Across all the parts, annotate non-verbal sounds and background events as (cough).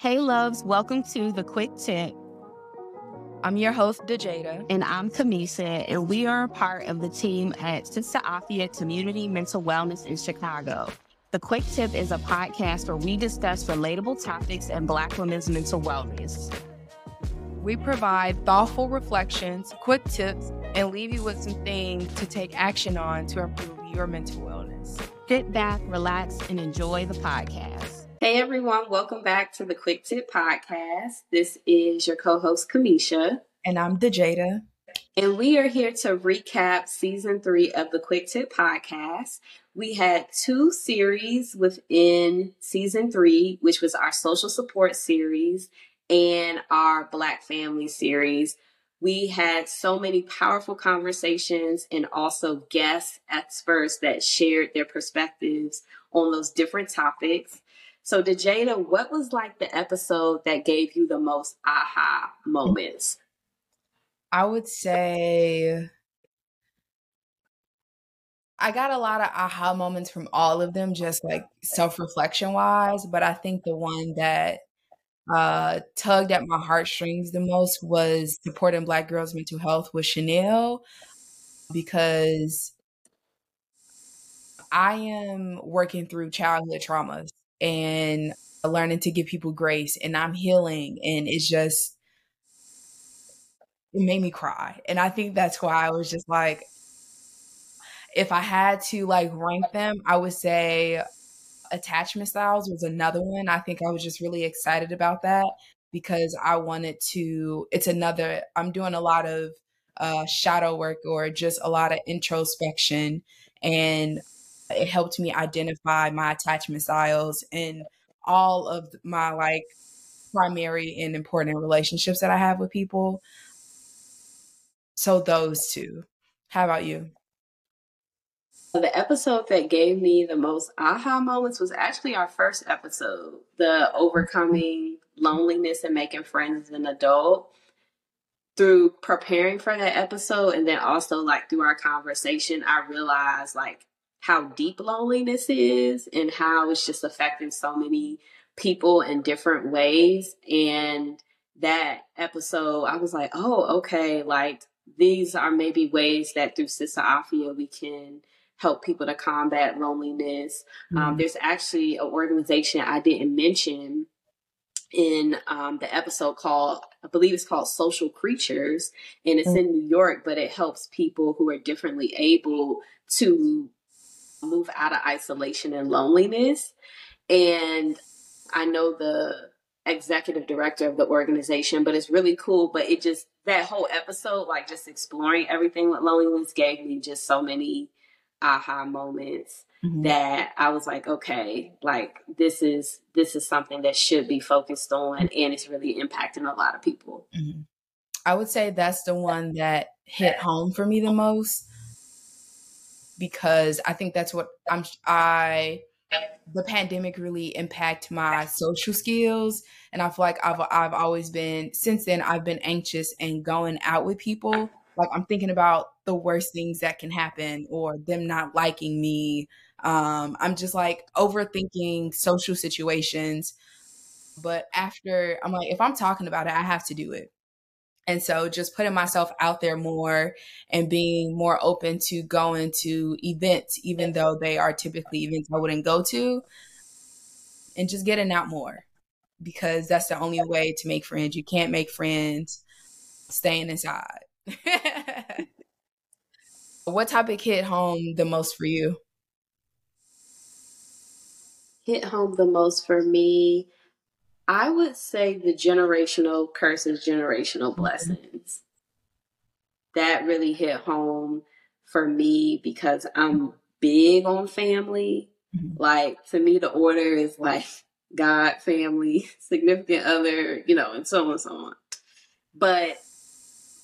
Hey, loves, welcome to The Quick Tip. I'm your host, DeJada. And I'm Camesha, and we are a part of the team at Sista Afya Community Mental Wellness in Chicago. The Quick Tip is a podcast where we discuss relatable topics in Black women's mental wellness. We provide thoughtful reflections, quick tips, and leave you with some things to take action on to improve your mental wellness. Sit back, relax, and enjoy the podcast. Hey everyone, welcome back to the Quick Tip Podcast. This is your co host, Camesha. And I'm DeJada. And we are here to recap season three of the Quick Tip Podcast. We had two series within season three, which was our social support series and our Black family series. We had so many powerful conversations and also guest experts that shared their perspectives on those different topics. So, DeJada, what was like the episode that gave you the most aha moments? I would say I got a lot of aha moments from all of them, just like self reflection wise. But I think the one that uh, tugged at my heartstrings the most was supporting Black girls' mental health with Chanel because I am working through childhood traumas and learning to give people grace and I'm healing and it's just it made me cry. And I think that's why I was just like if I had to like rank them, I would say attachment styles was another one. I think I was just really excited about that because I wanted to it's another I'm doing a lot of uh shadow work or just a lot of introspection and it helped me identify my attachment styles and all of my like primary and important relationships that I have with people. So those two. How about you? The episode that gave me the most aha moments was actually our first episode, the overcoming loneliness and making friends as an adult. Through preparing for that episode and then also like through our conversation, I realized like how deep loneliness is and how it's just affecting so many people in different ways. And that episode, I was like, oh, okay, like these are maybe ways that through Sista Afya we can help people to combat loneliness. Um, mm-hmm. Um, there's actually an organization I didn't mention in um, the episode called, I believe it's called Social Creatures, and it's mm-hmm. in New York, but it helps people who are differently able to move out of isolation and loneliness. And I know the executive director of the organization, but it's really cool. But it just, that whole episode, like just exploring everything with loneliness, gave me just so many aha moments mm-hmm. that I was like, okay, like this is this is something that should be focused on, and it's really impacting a lot of people. Mm-hmm. I would say that's the one that hit home for me the most because I think that's what I'm I the pandemic really impact my social skills. And I feel like I've I've always been since then I've been anxious and going out with people. Like I'm thinking about the worst things that can happen or them not liking me. Um I'm just like overthinking social situations. But after I'm like if I'm talking about it I have to do it and so just putting myself out there more and being more open to going to events, even though they are typically events I wouldn't go to, and just getting out more because that's the only way to make friends. You can't make friends staying inside. (laughs) what topic hit home the most for you? Hit home the most for me I would say the generational curses, generational mm-hmm. blessings. That really hit home for me because I'm big on family. Mm-hmm. Like to me, the order is like God, family, (laughs) significant other, you know, and so on and so on. But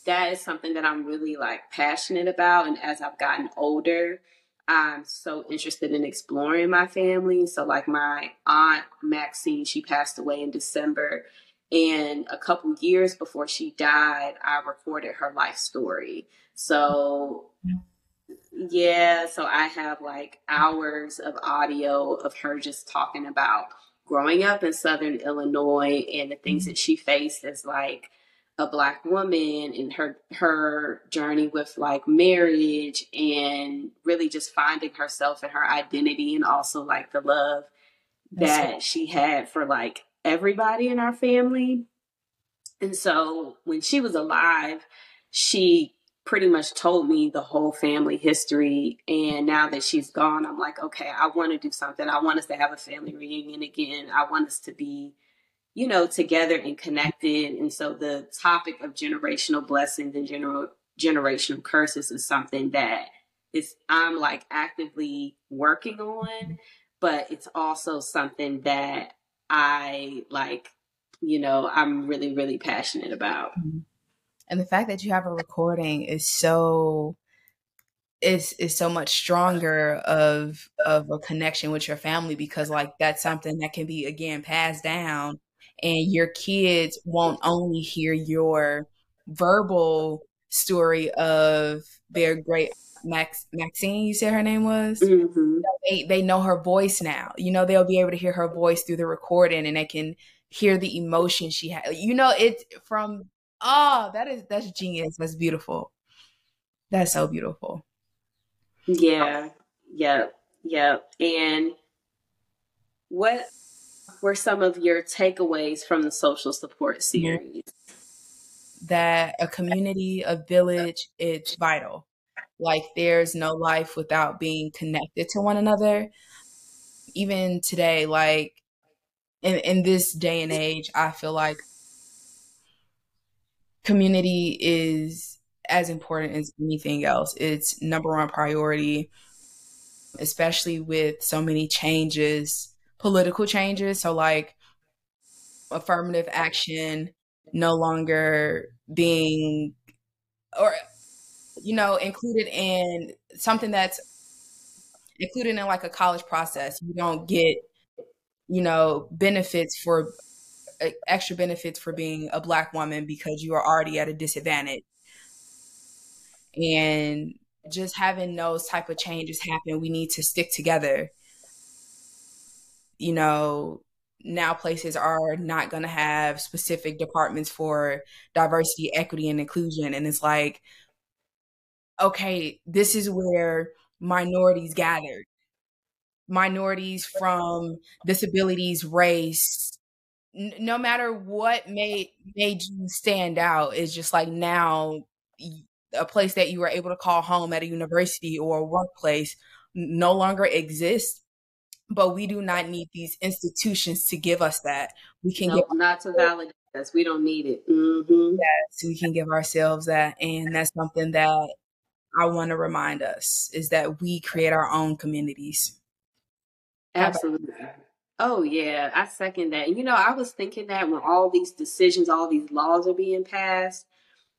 that is something that I'm really like passionate about. And as I've gotten older, I'm so interested in exploring my family. So, like my aunt Maxine, she passed away in December. And a couple years before she died, I recorded her life story. So, yeah, so I have like hours of audio of her just talking about growing up in Southern Illinois and the things mm-hmm. that she faced as like a black woman and her her journey with like marriage and really just finding herself and her identity and also like the love that she had for like everybody in our family. And so when she was alive, she pretty much told me the whole family history. And now that she's gone, I'm like, okay, I want to do something. I want us to have a family reunion again. I want us to be, you know, together and connected. And so the topic of generational blessings and general generational curses is something that is I'm like actively working on, but it's also something that I like, you know, I'm really, really passionate about. Mm-hmm and the fact that you have a recording is so is is so much stronger of of a connection with your family because like that's something that can be again passed down and your kids won't only hear your verbal story of their great Max Maxine, you said her name was. Mm-hmm. They they know her voice now. You know they'll be able to hear her voice through the recording, and they can hear the emotion she had. You know it's from Oh, that is that's genius. That's beautiful. That's so beautiful. Yeah. Yep. Yep. And what were some of your takeaways from the social support mm-hmm. series? That a community, a village, it's vital. Like there's no life without being connected to one another. Even today, like in, in this day and age, I feel like community is as important as anything else. It's number one priority, especially with so many changes, political changes. So, like affirmative action no longer being, or, you know, included in something that's included in like a college process. You don't get, you know, benefits for extra benefits for being a black woman because you are already at a disadvantage. And just having those type of changes happen, we need to stick together. You know, now places are not going to have specific departments for diversity, equity, and inclusion. And it's like, okay, this is where minorities gathered. Minorities from disabilities, race, no matter what made made you stand out is just like now a place that you were able to call home at a university or a workplace no longer exists but we do not need these institutions to give us that. We can no, not to validate us. We don't need it. Mm-hmm. yes we can give ourselves that and that's something that i want to remind us is that we create our own communities. Absolutely. Oh yeah, I second that. And you know, I was thinking that when all these decisions, all these laws are being passed,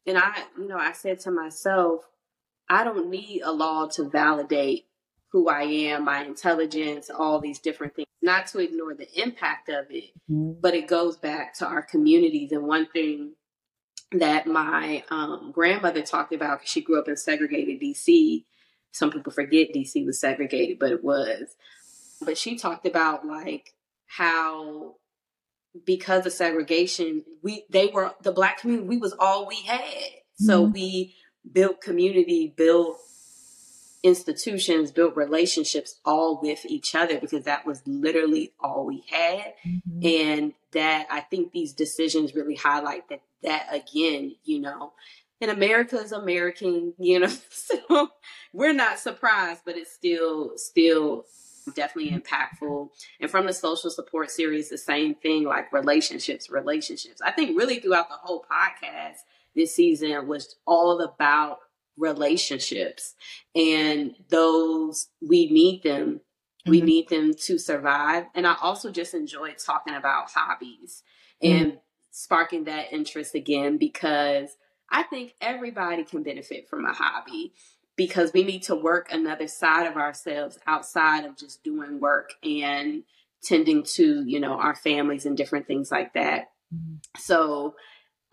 and I, you know, I said to myself, I don't need a law to validate who I am, my intelligence, all these different things. Not to ignore the impact of it, mm-hmm. but it goes back to our communities. And one thing that my um, grandmother talked about, because she grew up in segregated DC. Some people forget DC was segregated, but it was but she talked about like how because of segregation, we they were the black community, we was all we had. Mm-hmm. So we built community, built institutions, built relationships all with each other because that was literally all we had. Mm-hmm. And that I think these decisions really highlight that that again, you know, and America is American, you know, (laughs) so we're not surprised, but it's still still definitely impactful. And from the social support series, the same thing like relationships, relationships. I think really throughout the whole podcast this season was all about relationships and those we need them. Mm-hmm. We need them to survive. And I also just enjoyed talking about hobbies mm-hmm. and sparking that interest again because I think everybody can benefit from a hobby because we need to work another side of ourselves outside of just doing work and tending to, you know, our families and different things like that. Mm-hmm. So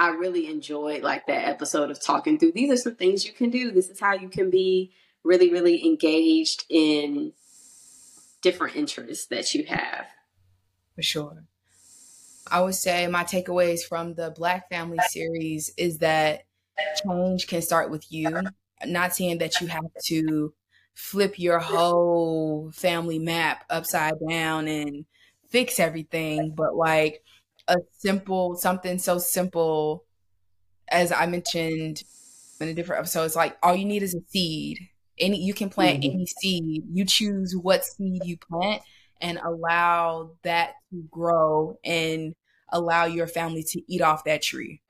I really enjoyed like that episode of talking through these are some things you can do. This is how you can be really, really engaged in different interests that you have. For sure. I would say my takeaways from the Black Family series is that change can start with you. Not saying that you have to flip your whole family map upside down and fix everything, but like a simple something so simple as I mentioned in a different episode, it's like all you need is a seed. Any you can plant mm-hmm. any seed. You choose what seed you plant and allow that to grow and allow your family to eat off that tree.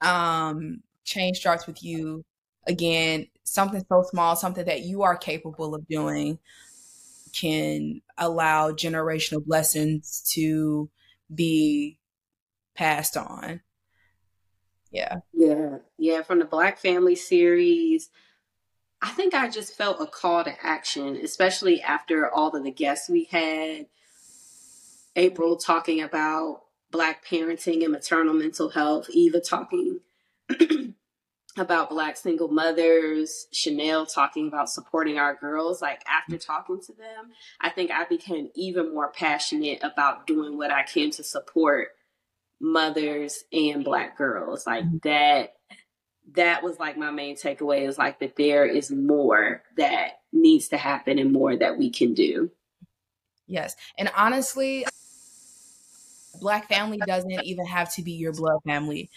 Um, change starts with you. Again, something so small, something that you are capable of doing can allow generational blessings to be passed on. Yeah. Yeah. Yeah. From the Black Family series, I think I just felt a call to action, especially after all of the guests we had. April talking about Black parenting and maternal mental health, Eva talking (clears throat) about Black single mothers, Chanel talking about supporting our girls. Like, after mm. talking to them, I think I became even more passionate about doing what I can to support mothers and Black girls. Like, mm. that. That was like my main takeaway is like that there is more that needs to happen and more that we can do. Yes. And honestly, black family doesn't even have to be your blood family.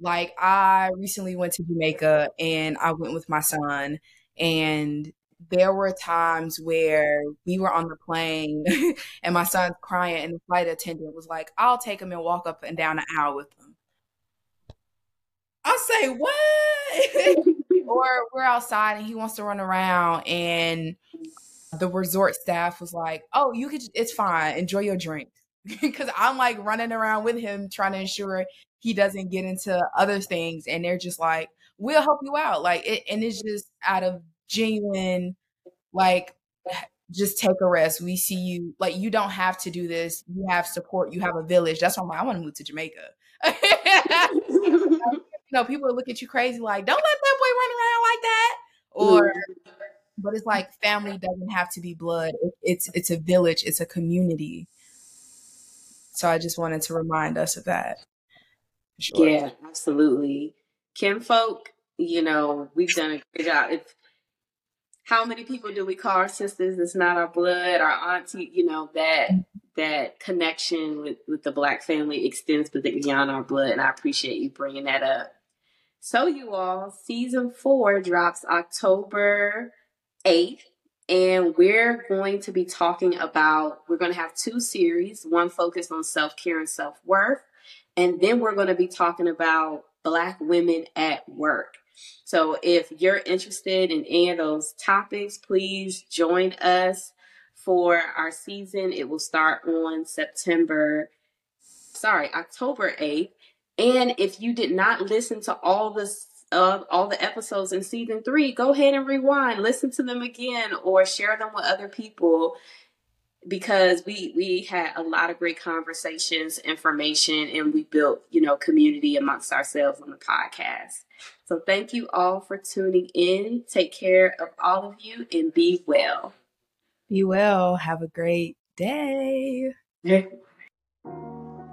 Like I recently went to Jamaica and I went with my son and there were times where we were on the plane (laughs) and my son's crying and the flight attendant was like, I'll take him and walk up and down the aisle with him. I say, what? (laughs) or we're outside and he wants to run around and the resort staff was like, oh, you could, it's fine. Enjoy your drink (laughs) because I'm like running around with him trying to ensure he doesn't get into other things. And they're just like, we'll help you out. Like, it, and it's just out of genuine, like, (sighs) just take a rest. We see you. Like, you don't have to do this. You have support. You have a village. That's why I'm like, I want to move to Jamaica. (laughs) (laughs) you know, people look at you crazy, like, don't let that boy run around like that. Or, mm. but it's like family doesn't have to be blood. It's it's a village. It's a community so I just wanted to remind us of that. Sure. Yeah, absolutely. Kinfolk, you know, we've done a great job. If how many people do we call our sisters? It's not our blood, our auntie. You know that that connection with with the black family extends beyond our blood, and I appreciate you bringing that up. So, you all, season four drops October eighth, and we're going to be talking about, we're going to have two series, one focused on self care and self worth. And then we're going to be talking about Black women at work. So if you're interested in any of those topics, please join us for our season. It will start on September, sorry, October 8th. And if you did not listen to all the of all the episodes in season three, go ahead and rewind, listen to them again, or share them with other people because we we had a lot of great conversations, information, and we built you know community amongst ourselves on the podcast. So thank you all for tuning in. Take care of all of you and be well. Be well. Have a great day.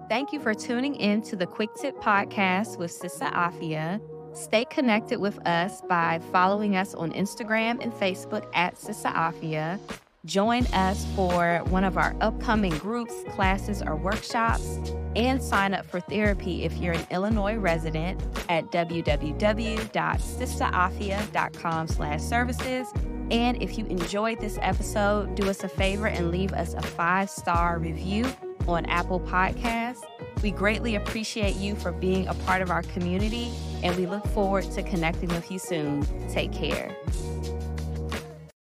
Thank you for tuning in to the Quick Tip Podcast with Sista Afya. Stay connected with us by following us on Instagram and Facebook at Sista Afya. Join us for one of our upcoming groups, classes, or workshops, and sign up for therapy if you're an Illinois resident at www.sistaafya.com slash services. And if you enjoyed this episode, do us a favor and leave us a five-star review on Apple Podcasts. We greatly appreciate you for being a part of our community, and we look forward to connecting with you soon. Take care.